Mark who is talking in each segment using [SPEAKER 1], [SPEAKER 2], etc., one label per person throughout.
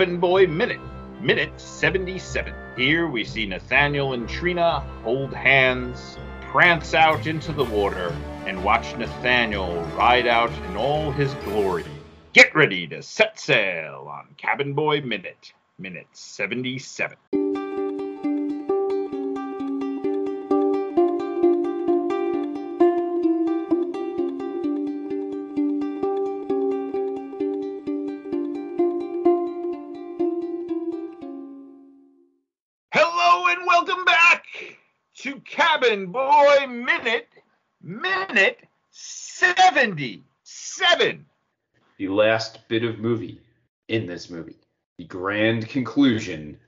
[SPEAKER 1] Cabin Boy Minute, minute 77. Here we see Nathaniel and Trina hold hands, prance out into the water, and watch Nathaniel ride out in all his glory. Get ready to set sail on Cabin Boy Minute, minute 77. 77.
[SPEAKER 2] the last bit of movie in this movie. The grand conclusion.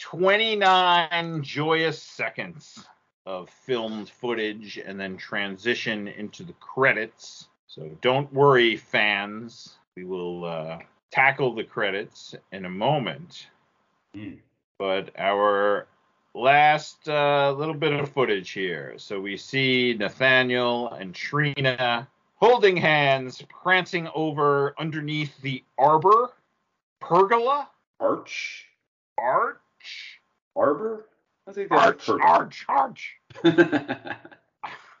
[SPEAKER 1] 29 joyous seconds of filmed footage and then transition into the credits. So don't worry, fans. We will uh, tackle the credits in a moment.
[SPEAKER 2] Hmm.
[SPEAKER 1] But our last uh, little bit of footage here. So we see Nathaniel and Trina holding hands, prancing over underneath the arbor, pergola,
[SPEAKER 2] Arch?
[SPEAKER 1] arch,
[SPEAKER 2] Arbor? I think that's
[SPEAKER 1] arch,
[SPEAKER 2] per-
[SPEAKER 1] arch, arch.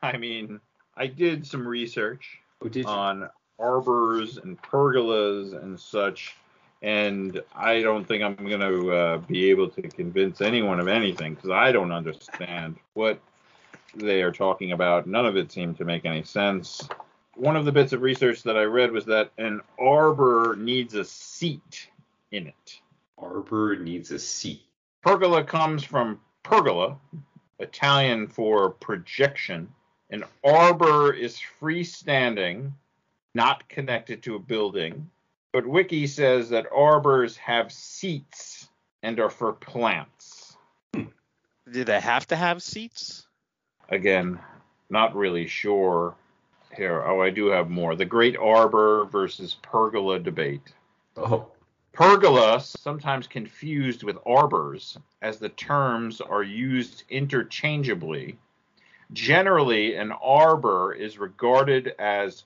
[SPEAKER 1] I mean, I did some research
[SPEAKER 2] oh, did
[SPEAKER 1] on arbors and pergolas and such, and I don't think I'm going to uh, be able to convince anyone of anything because I don't understand what they are talking about. None of it seemed to make any sense. One of the bits of research that I read was that an arbor needs a seat in it.
[SPEAKER 2] Arbor needs a seat.
[SPEAKER 1] Pergola comes from pergola, Italian for projection. An arbor is freestanding, not connected to a building. But Wiki says that arbors have seats and are for plants.
[SPEAKER 3] Do they have to have seats?
[SPEAKER 1] Again, not really sure here. Oh, I do have more. The Great Arbor versus Pergola debate.
[SPEAKER 2] Oh.
[SPEAKER 1] Pergola, sometimes confused with arbors, as the terms are used interchangeably. Generally, an arbor is regarded as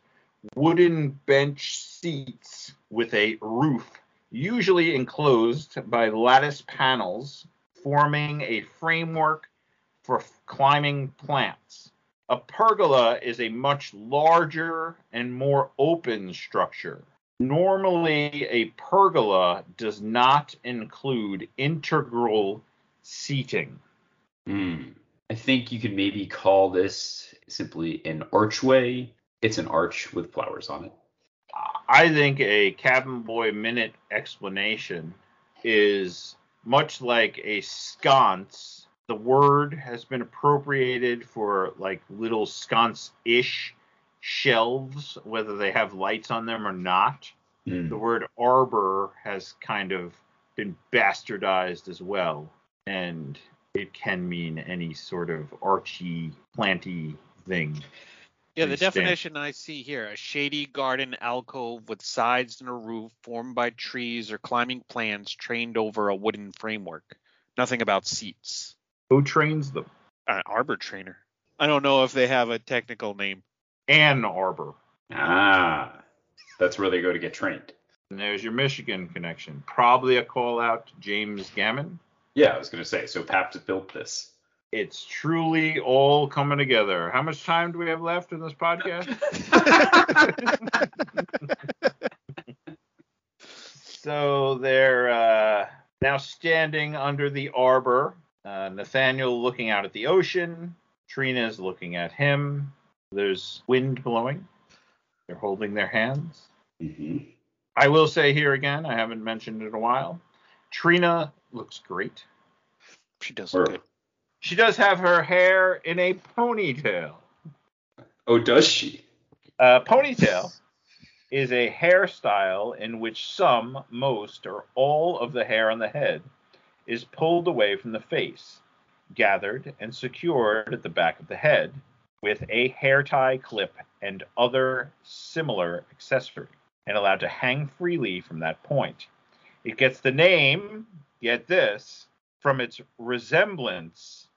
[SPEAKER 1] wooden bench seats with a roof, usually enclosed by lattice panels, forming a framework for climbing plants. A pergola is a much larger and more open structure. Normally, a pergola does not include integral seating.
[SPEAKER 2] Hmm. I think you could maybe call this simply an archway. It's an arch with flowers on it.
[SPEAKER 1] I think a cabin boy minute explanation is much like a sconce. The word has been appropriated for like little sconce ish shelves, whether they have lights on them or not.
[SPEAKER 2] Hmm.
[SPEAKER 1] The word arbor has kind of been bastardized as well, and it can mean any sort of archy, planty thing.
[SPEAKER 3] Yeah, the
[SPEAKER 1] stand.
[SPEAKER 3] definition I see here a shady garden alcove with sides and a roof formed by trees or climbing plants trained over a wooden framework. Nothing about seats.
[SPEAKER 1] Who trains them?
[SPEAKER 3] An arbor trainer. I don't know if they have a technical name.
[SPEAKER 1] Ann Arbor.
[SPEAKER 2] Ah. That's where they go to get trained.
[SPEAKER 1] And there's your Michigan connection. Probably a call out to James Gammon.
[SPEAKER 2] Yeah, I was going to say. So Pabst built this.
[SPEAKER 1] It's truly all coming together. How much time do we have left in this podcast? so they're uh, now standing under the arbor. Uh, Nathaniel looking out at the ocean. Trina's looking at him. There's wind blowing. They're holding their hands.
[SPEAKER 2] hmm
[SPEAKER 1] I will say here again, I haven't mentioned it in a while. Trina looks great.
[SPEAKER 3] She does look good.
[SPEAKER 1] She does have her hair in a ponytail.
[SPEAKER 2] Oh, does she?
[SPEAKER 1] A ponytail is a hairstyle in which some, most, or all of the hair on the head is pulled away from the face, gathered and secured at the back of the head with a hair tie clip and other similar accessory, and allowed to hang freely from that point. It gets the name, get this, from its resemblance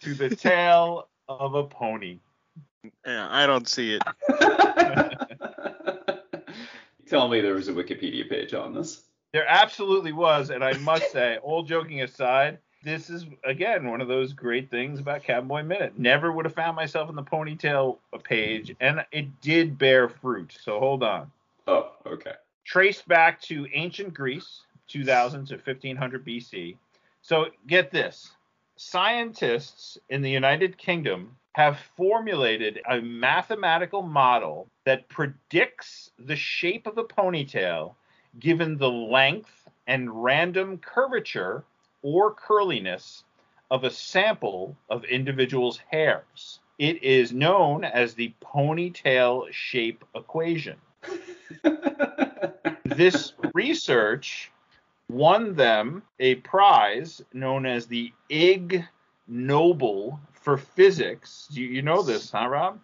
[SPEAKER 1] to the tail of a pony.
[SPEAKER 3] Yeah, I don't see it.
[SPEAKER 2] tell me there was a Wikipedia page on this.
[SPEAKER 1] There absolutely was, and I must say, all joking aside, this is again one of those great things about Cabin Boy Minute. Never would have found myself in the ponytail page, and it did bear fruit. So hold on.
[SPEAKER 2] Oh, okay.
[SPEAKER 1] Traced back to ancient Greece, 2000 to 1500 BC. So get this: scientists in the United Kingdom have formulated a mathematical model that predicts the shape of a ponytail given the length and random curvature or curliness of a sample of individuals' hairs. It is known as the ponytail shape equation. this research won them a prize known as the Ig Nobel for physics. You, you know this, huh, Rob?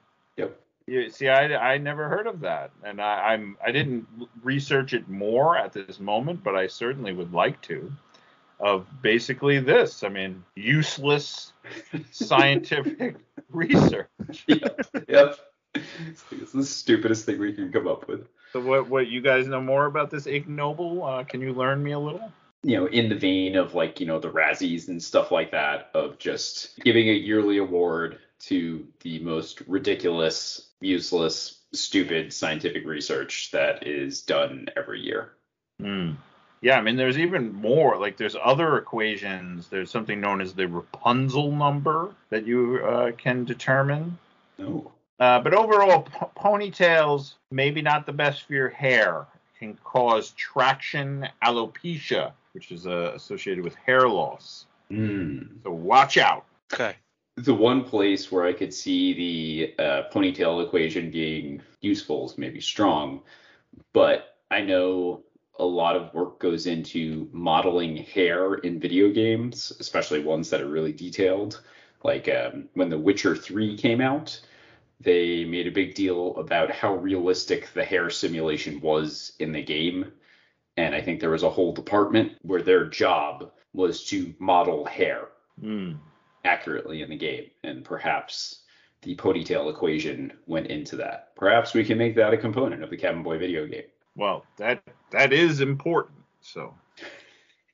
[SPEAKER 1] You, see, I, I never heard of that, and I, I'm I didn't research it more at this moment, but I certainly would like to. Of basically this, I mean, useless scientific research.
[SPEAKER 2] yep. yep. It's the stupidest thing we can come up with.
[SPEAKER 1] So, what what you guys know more about this Ig Nobel? Uh, can you learn me a little?
[SPEAKER 2] you know, in the vein of like, you know, the Razzies and stuff like that, of just giving a yearly award to the most ridiculous, useless, stupid scientific research that is done every year.
[SPEAKER 1] Mm. Yeah, I mean, there's even more. Like, there's other equations. There's something known as the Rapunzel number that you uh, can determine.
[SPEAKER 2] Oh.
[SPEAKER 1] Uh, but overall, p- ponytails maybe not the best for your hair. Can cause traction alopecia, which is uh, associated with hair loss.
[SPEAKER 2] Mm.
[SPEAKER 1] So watch out.
[SPEAKER 3] Okay.
[SPEAKER 2] The one place where I could see the uh, ponytail equation being useful is maybe strong, but I know a lot of work goes into modeling hair in video games, especially ones that are really detailed. Like um, when The Witcher 3 came out, they made a big deal about how realistic the hair simulation was in the game. And I think there was a whole department where their job was to model hair
[SPEAKER 1] Mm.
[SPEAKER 2] Accurately in the game. And perhaps the ponytail equation went into that. Perhaps we can make that a component of the Cabin Boy video game.
[SPEAKER 1] Well, that that is important. So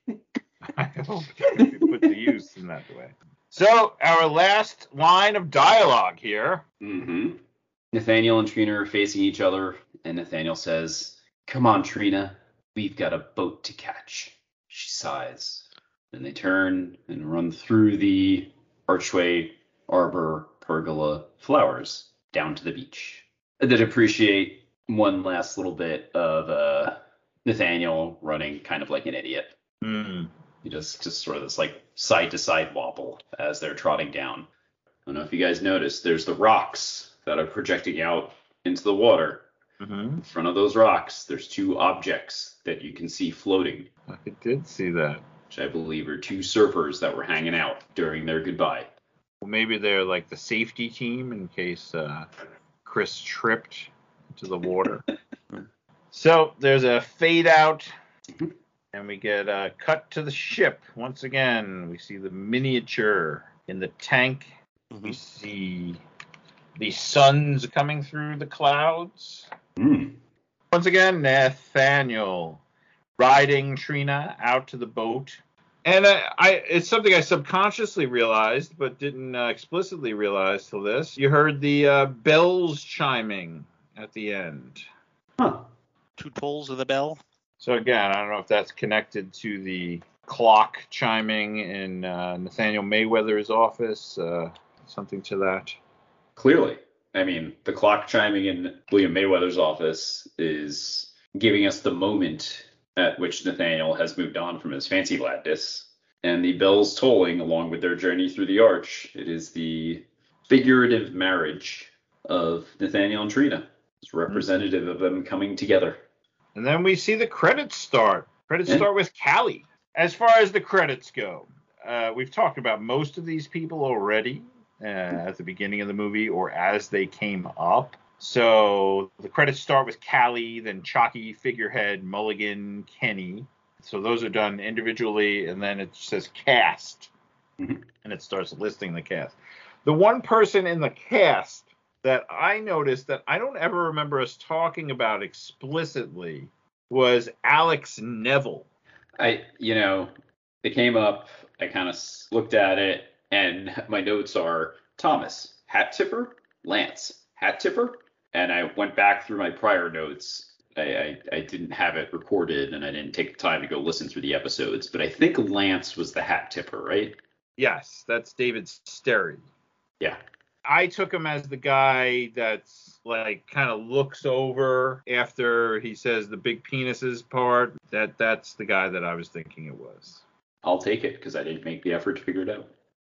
[SPEAKER 1] I hope it can be put to use in that way. So our last line of dialogue here.
[SPEAKER 2] Mm-hmm. Nathaniel and Trina are facing each other, and Nathaniel says, Come on, Trina, we've got a boat to catch. She sighs. Then they turn and run through the archway, arbor, pergola, flowers down to the beach. I did appreciate one last little bit of uh, Nathaniel running kind of like an idiot.
[SPEAKER 1] Hmm.
[SPEAKER 2] He just just sort of this like side to side wobble as they're trotting down. I don't know if you guys noticed, there's the rocks that are projecting out into the water.
[SPEAKER 1] Mm-hmm.
[SPEAKER 2] In front of those rocks, there's two objects that you can see floating,
[SPEAKER 1] I did see that.
[SPEAKER 2] Which I believe are two surfers that were hanging out during their goodbye.
[SPEAKER 1] Well, maybe they're like the safety team in case uh, Chris tripped into the water. so there's a fade out, and we get uh, cut to the ship once again. We see the miniature in the tank. We
[SPEAKER 3] Mhm.
[SPEAKER 1] see the suns coming through the clouds.
[SPEAKER 2] Hmm.
[SPEAKER 1] Once again, Nathaniel riding Trina out to the boat. And I, I it's something I subconsciously realized, but didn't uh, explicitly realize till this. You heard the uh, bells chiming at the end.
[SPEAKER 2] Huh.
[SPEAKER 3] Two tolls of the bell.
[SPEAKER 1] So again, I don't know if that's connected to the clock chiming in uh, Nathaniel Mayweather's office, uh, something to that.
[SPEAKER 2] Clearly. I mean, the clock chiming in William Mayweather's office is giving us the moment at which Nathaniel has moved on from his fancy ladness. And the bells tolling along with their journey through the arch. It is the figurative marriage of Nathaniel and Trina. It's representative of them coming together.
[SPEAKER 1] And then we see the credits start. Credits
[SPEAKER 2] Yeah.
[SPEAKER 1] start with Callie. As far as the credits go, uh, we've talked about most of these people already uh, at the beginning of the movie or as they came up. So the credits start with Callie, then Chocki, Figurehead, Mulligan, Kenny. So those are done individually, and then it says cast,
[SPEAKER 2] Mhm.
[SPEAKER 1] and it starts listing the cast. The one person in the cast that I noticed that I don't ever remember us talking about explicitly was Alex Nevil.
[SPEAKER 2] I, you know, it came up. I kind of looked at it, and my notes are Thomas, hat tipper, Lance, hat tipper. And I went back through my prior notes. I, I, I didn't have it recorded, and I didn't take the time to go listen through the episodes. But I think Lance was the hat tipper, right?
[SPEAKER 1] Yes, that's David Sterry.
[SPEAKER 2] Yeah.
[SPEAKER 1] I took him as the guy that's like kind of looks over after he says the big penises part. That that's the guy that I was thinking it was.
[SPEAKER 2] I'll take it because I didn't make the effort to figure it out.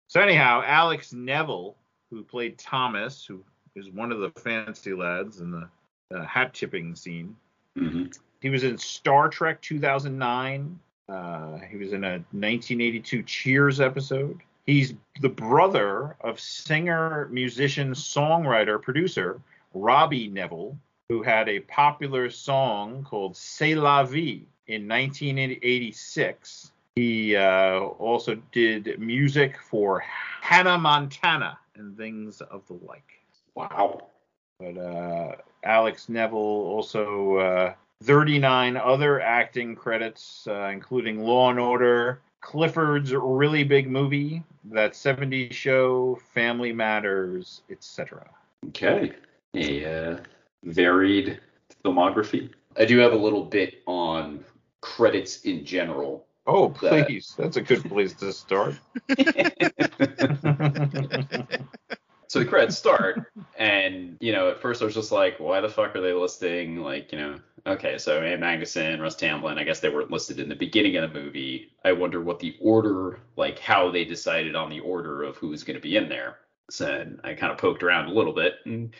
[SPEAKER 1] So anyhow, Alex Nevil, who played Thomas, who is one of the fancy lads in the uh, hat tipping scene.
[SPEAKER 2] Mm-hmm.
[SPEAKER 1] He was in Star Trek 2009. Uh, he was in a 1982 Cheers episode. He's the brother of singer, musician, songwriter, producer Robbie Nevil, who had a popular song called C'est la vie in 1986. He uh, also did music for Hannah Montana and things of the like.
[SPEAKER 2] Wow.
[SPEAKER 1] But uh, Alex Nevil also uh, 39 other acting credits, uh, including Law and Order, Clifford's Really Big Movie, That 70s Show, Family Matters, etc.
[SPEAKER 2] Okay. A uh, varied filmography. I do have a little bit on credits in general.
[SPEAKER 1] Oh, please. That's a good place to start.
[SPEAKER 2] so the credits start, and you know, at first I was just like, why the fuck are they listing like, you know, okay, so Ann Magnuson, Russ Tamblyn, I guess they weren't listed in the beginning of the movie. I wonder what the order, like how they decided on the order of who's going to be in there. So I kind of poked around a little bit, and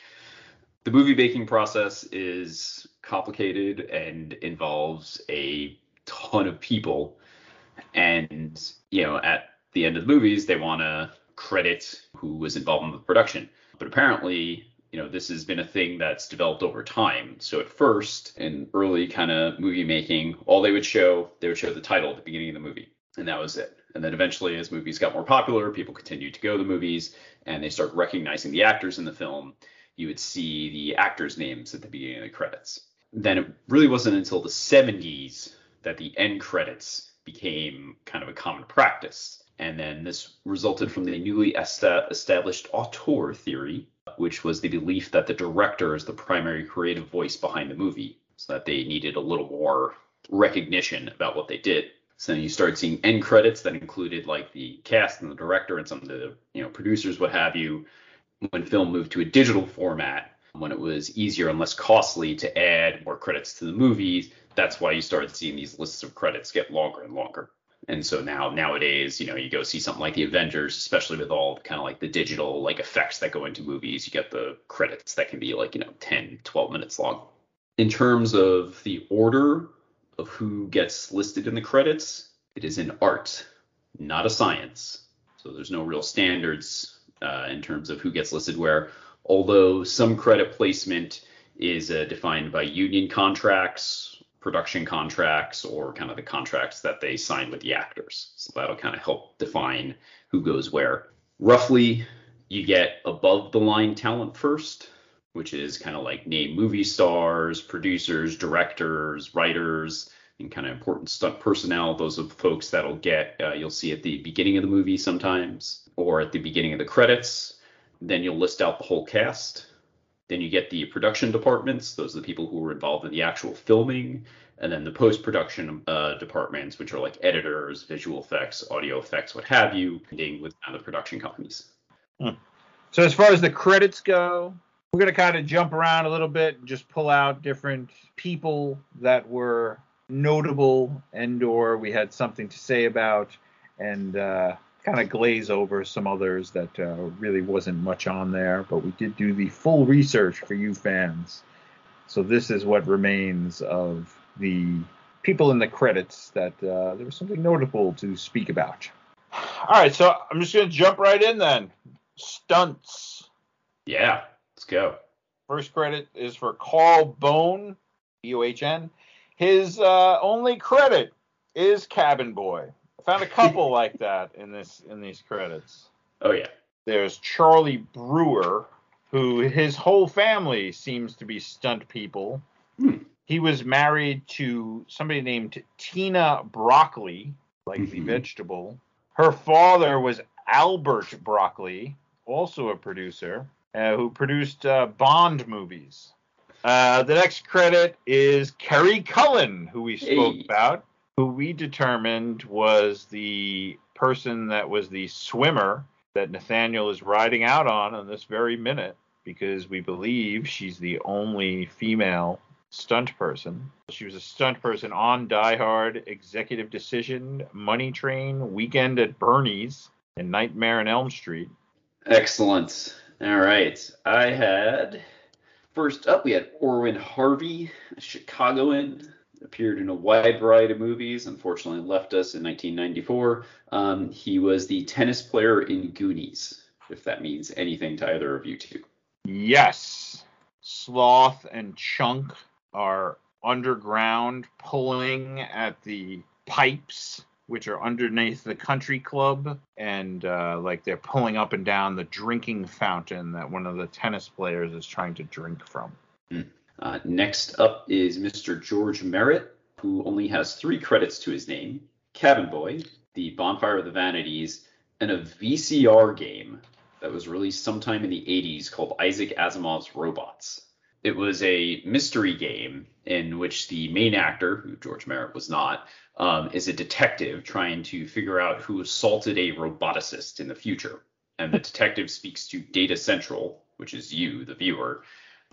[SPEAKER 2] the movie making process is complicated and involves a ton of people, and you know, at the end of the movies, they want to credit who was involved in the production. But apparently, you know, this has been a thing that's developed over time. So at first, in early kind of movie making, all they would show, they would show the title at the beginning of the movie, and that was it. And then eventually, as movies got more popular, people continued to go to the movies, and they start recognizing the actors in the film. You would see the actors' names at the beginning of the credits. Then it really wasn't until the 70s that the end credits became kind of a common practice. And then this resulted from the newly established auteur theory, which was the belief that the director is the primary creative voice behind the movie, so that they needed a little more recognition about what they did. So then you started seeing end credits that included like the cast and the director and some of the you know producers, what have you. When film moved to a digital format, when it was easier and less costly to add more credits to the movies, that's why you started seeing these lists of credits get longer and longer. And so now nowadays, you know, you go see something like the Avengers, especially with all kind of like the digital like effects that go into movies, you get the credits that can be like, you know, 10, 12 minutes long. In terms of the order of who gets listed in the credits, it is an art, not a science. So there's no real standards uh, in terms of who gets listed where, although some credit placement is uh, defined by union contracts production contracts or kind of the contracts that they sign with the actors. So that'll kind of help define who goes where. Roughly, you get above the line talent first, which is kind of like name movie stars, producers, directors, writers, and kind of important stunt personnel. Those are the folks that'll get, uh, you'll see at the beginning of the movie sometimes, or at the beginning of the credits. Then you'll list out the whole cast. Then you get the production departments. Those are the people who were involved in the actual filming. And then the post production uh, departments, which are like editors, visual effects, audio effects, what have you, with kind of production companies.
[SPEAKER 1] Hmm. So as far as the credits go, we're going to kind of jump around a little bit and just pull out different people that were notable and or we had something to say about and uh, kind of glaze over some others that uh, really wasn't much on there, but we did do the full research for you fans. So this is what remains of the people in the credits that uh, there was something notable to speak about. All right, so I'm just going to jump right in then. Stunts.
[SPEAKER 2] Yeah, let's go.
[SPEAKER 1] First credit is for Carl Bohn, B O H N. His uh, only credit is Cabin Boy found a couple like that in this in these credits.
[SPEAKER 2] Oh yeah.
[SPEAKER 1] There's Charlie Brewer, who his whole family seems to be stunt people.
[SPEAKER 2] Hmm.
[SPEAKER 1] He was married to somebody named Tina Broccoli, like the
[SPEAKER 2] Mhm.
[SPEAKER 1] vegetable. Her father was Albert Broccoli, also a producer, uh, who produced uh, Bond movies. Uh, the next credit is Kerry Cullen, who we spoke
[SPEAKER 2] Hey.
[SPEAKER 1] about, who we determined was the person that was the swimmer that Nathaniel is riding out on in this very minute because we believe she's the only female stunt person. She was a stunt person on Die Hard, Executive Decision, Money Train, Weekend at Bernie's, and Nightmare on Elm Street.
[SPEAKER 2] Excellent. All right. I had first up we had Orwin Harvey, Chicagoan, appeared in a wide variety of movies. Unfortunately, left us in 1994. Um, he was the tennis player in Goonies, if that means anything to either of you two.
[SPEAKER 1] Yes, Sloth and Chunk are underground pulling at the pipes, which are underneath the country club, and uh, like they're pulling up and down the drinking fountain that one of the tennis players is trying to drink from.
[SPEAKER 2] Uh, next up is Mr. George Merritt, who only has three credits to his name Cabin Boy, The Bonfire of the Vanities, and a VCR game that was released sometime in the 80s called Isaac Asimov's Robots. It was a mystery game in which the main actor, who George Merritt was not, um, is a detective trying to figure out who assaulted a roboticist in the future. And the detective speaks to Data Central, which is you, the viewer,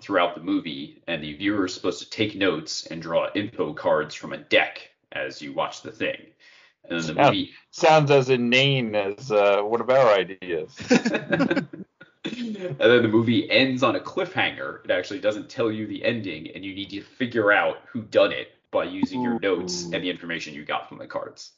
[SPEAKER 2] throughout the movie, and the viewer is supposed to take notes and draw info cards from a deck as you watch the thing. And then the
[SPEAKER 1] Yeah.
[SPEAKER 2] movie.
[SPEAKER 1] Sounds as inane as uh, one of our ideas.
[SPEAKER 2] and then the movie ends on a cliffhanger. It actually doesn't tell you the ending, and you need to figure out who done it by using your notes and the information you got from the cards.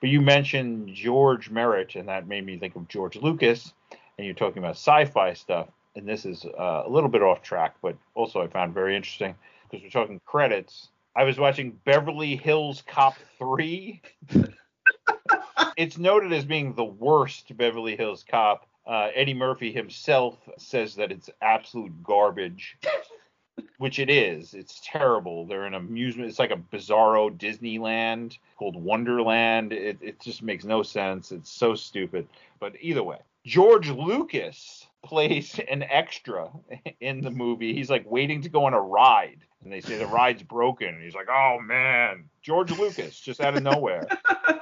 [SPEAKER 1] But you mentioned George Merritt, and that made me think of George Lucas. And you're talking about sci-fi stuff, and this is uh, a little bit off track, but also I found very interesting because we're talking credits. I was watching Beverly Hills Cop 3. it's noted as being the worst Beverly Hills Cop. Uh, Eddie Murphy himself says that it's absolute garbage, which it is. It's terrible. They're in amusement. It's like a bizarro Disneyland called Wonderland. It, it just makes no sense. It's so stupid. But either way, George Lucas plays an extra in the movie. He's like waiting to go on a ride, and they say the ride's broken. And he's like, "Oh man, George Lucas, just out of nowhere."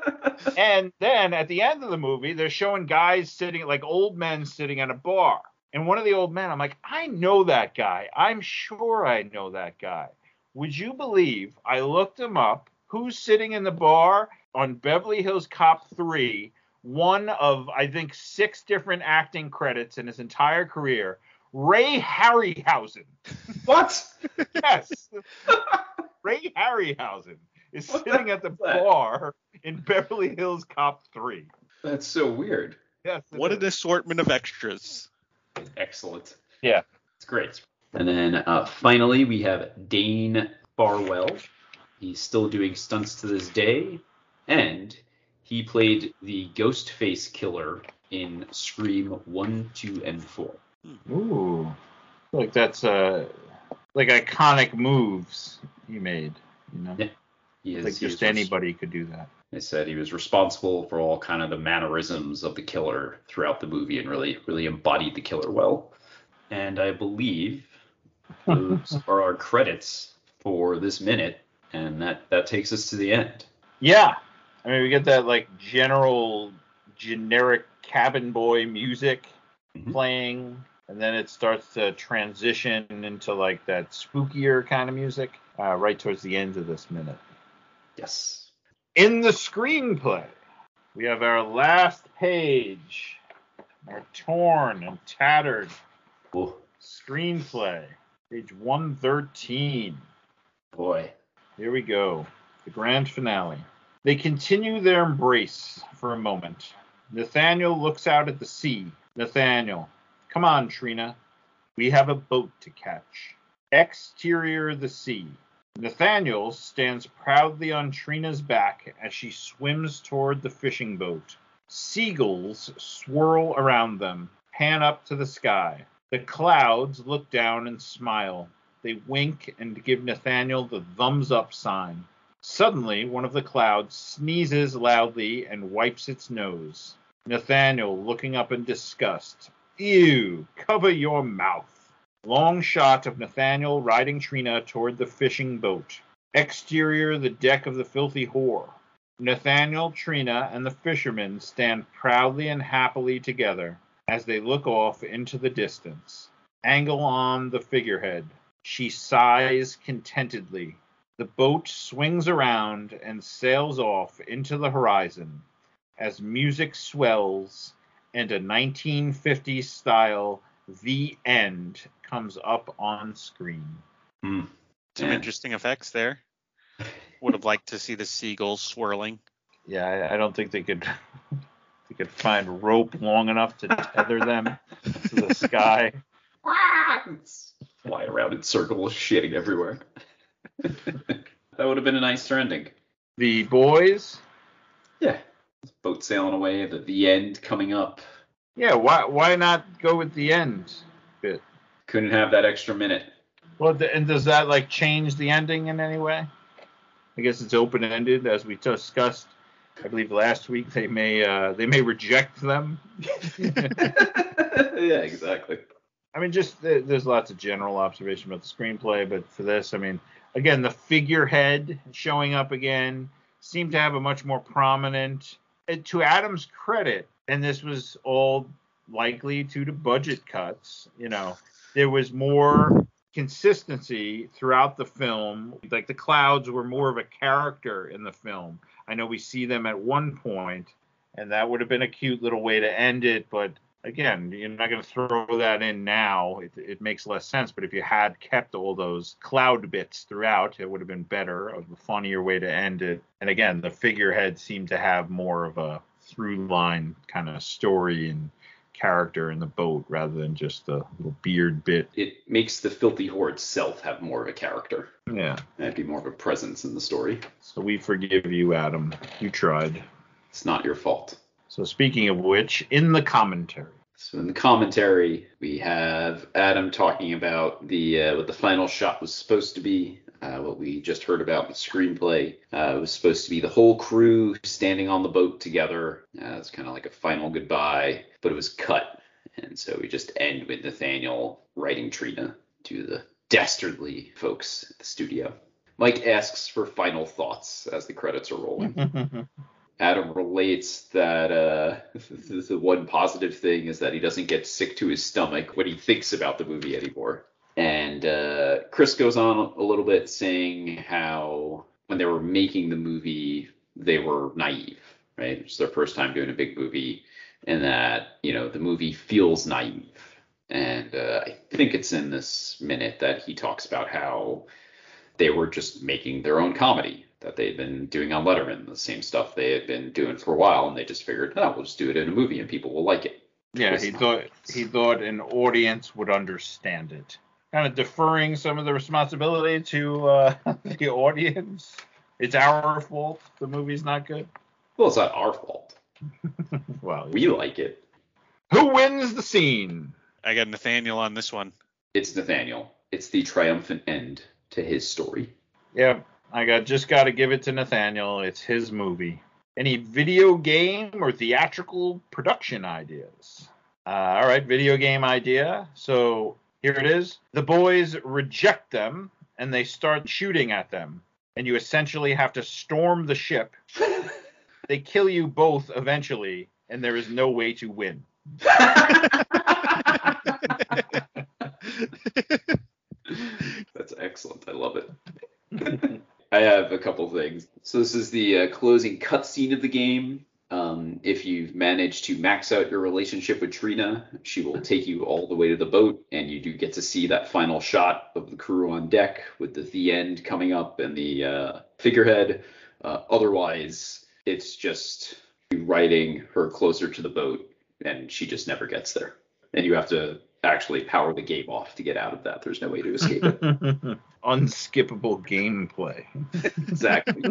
[SPEAKER 1] and then at the end of the movie, they're showing guys sitting, like old men sitting at a bar. And one of the old men, I'm like, I know that guy. I'm sure I know that guy. Would you believe I looked him up? Who's sitting in the bar on Beverly Hills Cop 3? One of, I think, six different acting credits in his entire career. Ray Harryhausen.
[SPEAKER 2] What?
[SPEAKER 1] Yes. Ray Harryhausen is
[SPEAKER 2] What the
[SPEAKER 1] sitting at the
[SPEAKER 2] hell that?
[SPEAKER 1] bar in Beverly Hills Cop 3.
[SPEAKER 2] That's so weird.
[SPEAKER 1] Yes. it
[SPEAKER 3] What
[SPEAKER 1] is.
[SPEAKER 3] an assortment of extras.
[SPEAKER 2] Excellent.
[SPEAKER 1] Yeah.
[SPEAKER 2] It's great. And then uh, finally, we have Dane Farwell. He's still doing stunts to this day, and he played the Ghostface killer in Scream 1, 2, and 4.
[SPEAKER 1] Ooh. Like that's uh like iconic moves he made, you know.
[SPEAKER 2] Yeah. He is,
[SPEAKER 1] like just anybody could do that.
[SPEAKER 2] They said he was responsible for all kind of the mannerisms of the killer throughout the movie and really, really embodied the killer well. And I believe those are our credits for this minute, and that that takes us to the end.
[SPEAKER 1] Yeah. I mean we get that like general generic cabin boy music
[SPEAKER 2] Mhm.
[SPEAKER 1] playing and then it starts to transition into like that spookier kind of music uh, right towards the end of this minute.
[SPEAKER 2] Yes.
[SPEAKER 1] In the screenplay, we have our last page, our torn and tattered
[SPEAKER 2] Oh
[SPEAKER 1] screenplay, page 113.
[SPEAKER 2] boy.
[SPEAKER 1] Here we go. The grand finale. They continue their embrace for a moment. Nathaniel looks out at the sea. Nathaniel, come on, Trina. We have a boat to catch. Exterior the sea. Nathaniel stands proudly on Trina's back as she swims toward the fishing boat. Seagulls swirl around them, pan up to the sky. The clouds look down and smile. They wink and give Nathaniel the thumbs up sign. Suddenly, one of the clouds sneezes loudly and wipes its nose. Nathaniel looking up in disgust. Ew, cover your mouth. Long shot of Nathaniel riding Trina toward the fishing boat. Exterior, the deck of the filthy whore. Nathaniel, Trina, and the fisherman stand proudly and happily together as they look off into the distance. Angle on the figurehead. She sighs contentedly. The boat swings around and sails off into the horizon as music swells and a 1950s style The End comes up on screen.
[SPEAKER 2] Hmm.
[SPEAKER 3] Some
[SPEAKER 2] Yeah.
[SPEAKER 3] interesting effects there. Would have liked to see the seagulls swirling.
[SPEAKER 1] Yeah, I, I don't think they could they could find rope long enough to tether them to the sky.
[SPEAKER 2] Fly around in circles, shitting everywhere. That would have been a nicer ending.
[SPEAKER 1] The boys,
[SPEAKER 2] Yeah. Boat sailing away, the, the end coming up.
[SPEAKER 1] yeah, why why not go with the end bit?
[SPEAKER 2] Couldn't have that extra minute.
[SPEAKER 1] Well, and does that like change the ending in any way? I guess it's open ended, as we discussed. I believe last week they may uh, they may reject them.
[SPEAKER 2] yeah, exactly.
[SPEAKER 1] I mean, just there's lots of general observation about the screenplay, but for this, I mean, again, the figurehead showing up again seemed to have a much more prominent. And to Adam's credit, and this was all likely due to budget cuts. You know, there was more consistency throughout the film. Like the clouds were more of a character in the film. I know we see them at one point, and that would have been a cute little way to end it, but again, you're not going to throw that in now. It, it makes less sense. But if you had kept all those cloud bits throughout, it would have been better, a funnier way to end it. And again, the figurehead seemed to have more of a through line kind of story and character in the boat rather than just the little beard bit.
[SPEAKER 2] It makes the filthy whore itself have more of a character.
[SPEAKER 1] Yeah.
[SPEAKER 2] That'd be more of a presence in the story.
[SPEAKER 1] So we forgive you, Adam. You tried.
[SPEAKER 2] It's not your fault.
[SPEAKER 1] So speaking of which, in the commentary.
[SPEAKER 2] So in the commentary, we have Adam talking about the uh, what the final shot was supposed to be. Uh, what we just heard about in the screenplay uh, it was supposed to be the whole crew standing on the boat together. Uh, it's kind of like a final goodbye, but it was cut, and so we just end with Nathaniel writing Trina to the dastardly folks at the studio. Mike asks for final thoughts as the credits are rolling. Relates that uh, the one positive thing is that he doesn't get sick to his stomach when he thinks about the movie anymore. And uh, Chris goes on a little bit saying how when they were making the movie, they were naive, right? It's their first time doing a big movie, and that you know the movie feels naive. And uh, I think it's in this minute that he talks about how they were just making their own comedy that they had been doing on Letterman, the same stuff they had been doing for a while, and they just figured, oh, we'll just do it in a movie and people will like it.
[SPEAKER 1] Yeah, he thought he thought an audience would understand it. Kind of deferring some of the responsibility to uh, the audience. It's our fault the movie's not good.
[SPEAKER 2] Well, it's not our fault.
[SPEAKER 1] Well,
[SPEAKER 2] We like it.
[SPEAKER 1] who wins the scene?
[SPEAKER 3] I got Nathaniel on this one.
[SPEAKER 2] It's Nathaniel. It's the triumphant end to his story.
[SPEAKER 1] Yeah, I got just got to give it to Nathaniel. It's his movie. Any video game or theatrical production ideas? Uh, all right, video game idea. So here it is. The boys reject them and they start shooting at them, and you essentially have to storm the ship. they kill you both eventually, and there is no way to win.
[SPEAKER 2] That's excellent. I love it. I have a couple things. So this is the uh, closing cutscene of the game. Um, if you've managed to max out your relationship with Trina, she will take you all the way to the boat, and you do get to see that final shot of the crew on deck with the the end coming up and the uh, figurehead. Uh, otherwise, it's just riding her closer to the boat, and she just never gets there. And you have to actually power the game off to get out of that. There's no way to escape it.
[SPEAKER 1] Unskippable gameplay.
[SPEAKER 2] exactly.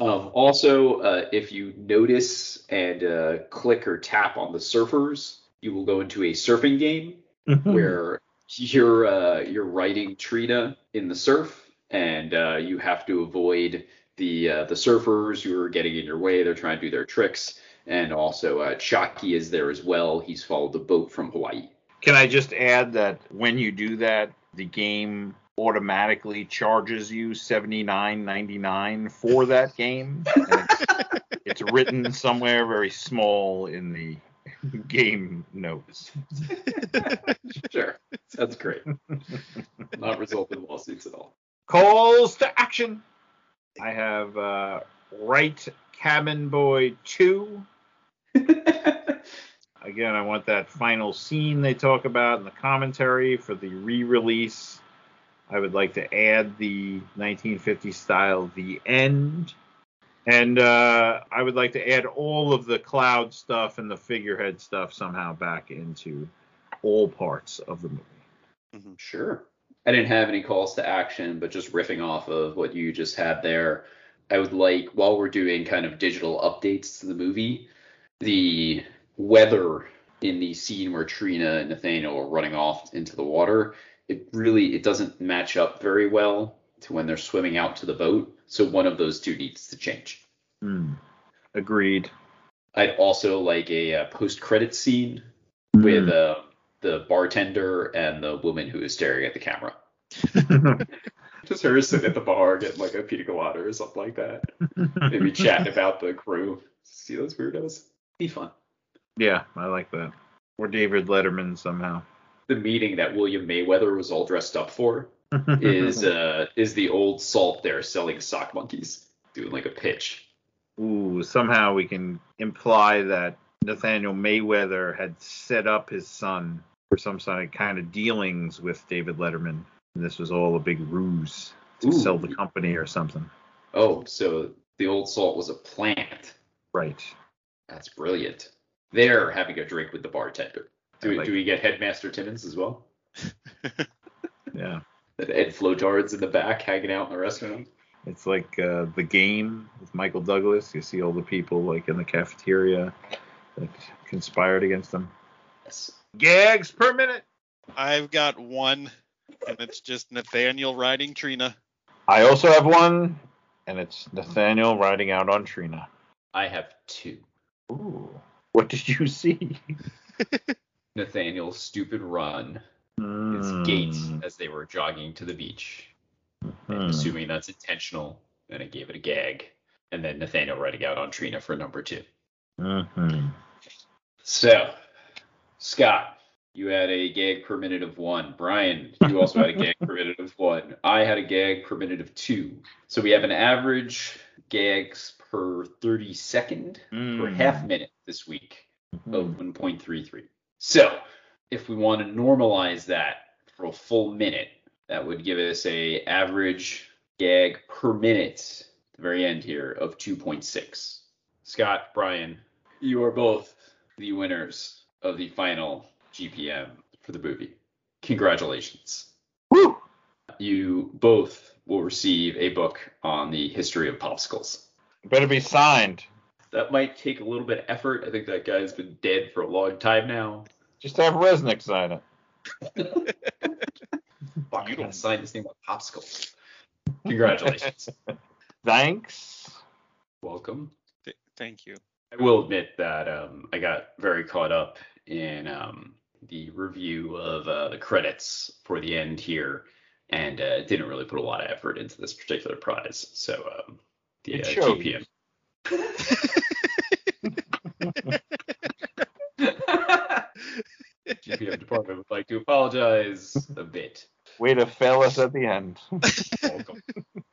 [SPEAKER 2] um, also, uh, if you notice and uh, click or tap on the surfers, you will go into a surfing game
[SPEAKER 1] Mm-hmm.
[SPEAKER 2] where you're uh, you're riding Trina in the surf, and uh, you have to avoid the uh, the surfers who are getting in your way. They're trying to do their tricks, and also uh, Chocki is there as well. He's followed the boat from Hawaii.
[SPEAKER 1] Can I just add that when you do that, the game automatically charges you seventy nine ninety nine for that game. It's, it's written somewhere very small in the game notes.
[SPEAKER 2] Sure, that's great. Not result in lawsuits at all.
[SPEAKER 1] Calls to action. I have uh, Right Cabin Boy 2. Again, I want that final scene they talk about in the commentary for the re release. I would like to add the 1950 style The End. And uh, I would like to add all of the cloud stuff and the figurehead stuff somehow back into all parts of the movie.
[SPEAKER 2] Sure. I didn't have any calls to action, but just riffing off of what you just had there, I would like, while we're doing kind of digital updates to the movie, the weather in the scene where Trina and Nathaniel are running off into the water, it really it doesn't match up very well to when they're swimming out to the boat. So one of those two needs to change.
[SPEAKER 1] Hmm. Agreed.
[SPEAKER 2] I'd also like a, uh post-credit scene
[SPEAKER 1] Hmm.
[SPEAKER 2] with uh, the bartender and the woman who is staring at the camera. Just her sitting at the bar getting like a pina colada or something like that. Maybe chatting about the crew. See those weirdos? Be fun.
[SPEAKER 1] yeah, I like that. Or David Letterman somehow.
[SPEAKER 2] The meeting that William Mayweather was all dressed up for is uh is the old salt there selling sock monkeys, doing like a pitch.
[SPEAKER 1] Ooh, somehow we can imply that Nathaniel Mayweather had set up his son for some sort of kind of dealings with David Letterman. And this was all a big ruse to
[SPEAKER 2] Ooh.
[SPEAKER 1] sell the company or something.
[SPEAKER 2] Oh, so the old salt was a plant.
[SPEAKER 1] Right.
[SPEAKER 2] That's brilliant. They're having a drink with the bartender. Do we,
[SPEAKER 1] like-
[SPEAKER 2] do we get Headmaster Timmons as well?
[SPEAKER 1] Yeah.
[SPEAKER 2] And Ed Flotards in the back hanging out in the restaurant.
[SPEAKER 1] It's like uh, the game with Michael Douglas. You see all the people like in the cafeteria that conspired against them.
[SPEAKER 2] Yes.
[SPEAKER 1] Gags per minute.
[SPEAKER 3] I've got one, and it's just Nathaniel riding Trina.
[SPEAKER 1] I also have one, and it's Nathaniel riding out on Trina.
[SPEAKER 2] I have two.
[SPEAKER 1] Ooh. What did you see?
[SPEAKER 2] Nathaniel's stupid run, his
[SPEAKER 1] Hmm.
[SPEAKER 2] gait as they were jogging to the beach.
[SPEAKER 1] Hmm.
[SPEAKER 2] Assuming that's intentional, and it gave it a gag. And then Nathaniel riding out on Trina for number two.
[SPEAKER 1] Mhm.
[SPEAKER 2] So, Scott, you had a gag per minute of one. Brian, you also had a gag per minute of one. I had a gag per minute of two. So we have an average gags per 30 second per
[SPEAKER 1] Mm.
[SPEAKER 2] half minute this week
[SPEAKER 1] Mhm.
[SPEAKER 2] of 1.33. So, if we want to normalize that for a full minute, that would give us a average gag per minute at the very end here of 2.6. Scott, Brian, you are both the winners of the final GPM for the movie. Congratulations.
[SPEAKER 1] Woo!
[SPEAKER 2] You both will receive a book on the history of popsicles.
[SPEAKER 1] Better be signed.
[SPEAKER 2] That might take a little bit of effort. I think that guy's been dead for a long time now.
[SPEAKER 1] Just have Resnick sign it.
[SPEAKER 2] Fuck, you don't sign this thing with popsicles. Congratulations.
[SPEAKER 1] Thanks.
[SPEAKER 2] Welcome.
[SPEAKER 3] Th- thank you.
[SPEAKER 2] I will admit that um, I got very caught up in um, the review of uh, the credits for the end here, and uh, didn't really put a lot of effort into this particular prize. So um, the
[SPEAKER 1] It
[SPEAKER 2] uh,
[SPEAKER 1] shows.
[SPEAKER 2] GPM. GPM department would like to apologize a bit.
[SPEAKER 1] Way to fail us at the end.
[SPEAKER 2] Welcome.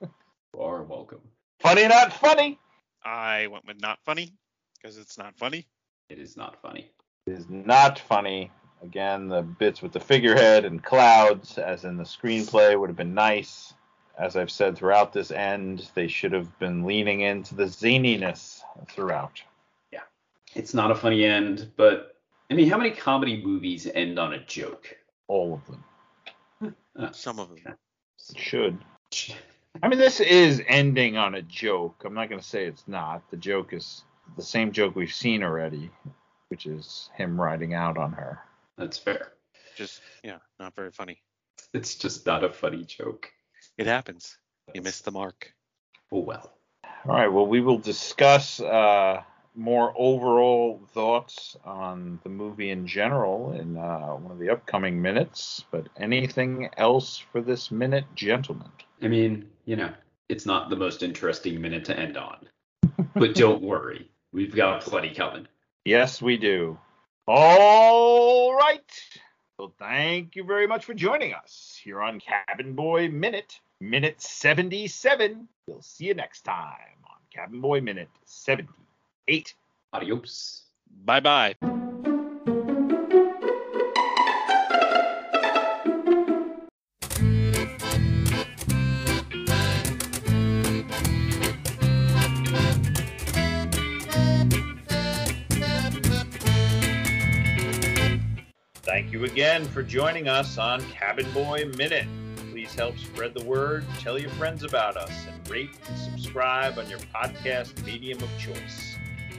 [SPEAKER 2] you are welcome.
[SPEAKER 1] funny, not funny.
[SPEAKER 3] I went with not funny because it's not funny.
[SPEAKER 2] It is not funny.
[SPEAKER 1] It is not funny. Again, the bits with the figurehead and clouds, as in the screenplay, would have been nice. As I've said throughout this end, they should have been leaning into the zaniness throughout. Yeah.
[SPEAKER 2] It's not a funny end, but I mean, how many comedy movies end on a joke?
[SPEAKER 1] All of them.
[SPEAKER 2] Uh,
[SPEAKER 3] Some of them.
[SPEAKER 1] It should. I mean, this is ending on a joke. I'm not going to say it's not. The joke is the same joke we've seen already. which is him riding out on her.
[SPEAKER 2] That's fair.
[SPEAKER 3] Just yeah, not very funny.
[SPEAKER 2] It's just not a funny joke.
[SPEAKER 3] It happens. You missed the mark.
[SPEAKER 2] Oh well.
[SPEAKER 1] All right. Well, we will discuss uh, more overall thoughts on the movie in general in uh, one of the upcoming minutes. But anything else for this minute, gentlemen?
[SPEAKER 2] I mean, you know, it's not the most interesting minute to end on. but don't worry, we've got plenty coming.
[SPEAKER 1] Yes, we do. All right. Well, thank you very much for joining us here on Cabin Boy Minute, Minute 77. We'll see you next time on Cabin Boy Minute 78.
[SPEAKER 2] Adios.
[SPEAKER 3] Bye bye.
[SPEAKER 1] Thank you again for joining us on Cabin Boy Minute. Please help spread the word, tell your friends about us, and rate and subscribe on your podcast medium of choice.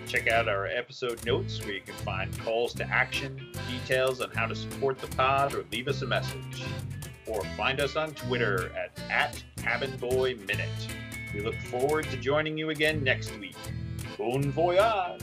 [SPEAKER 1] Check out our episode notes where you can find calls to action, details on how to support the pod, or leave us a message. Or find us on Twitter at, at Cabin Boy Minute. We look forward to joining you again next week. Bon voyage!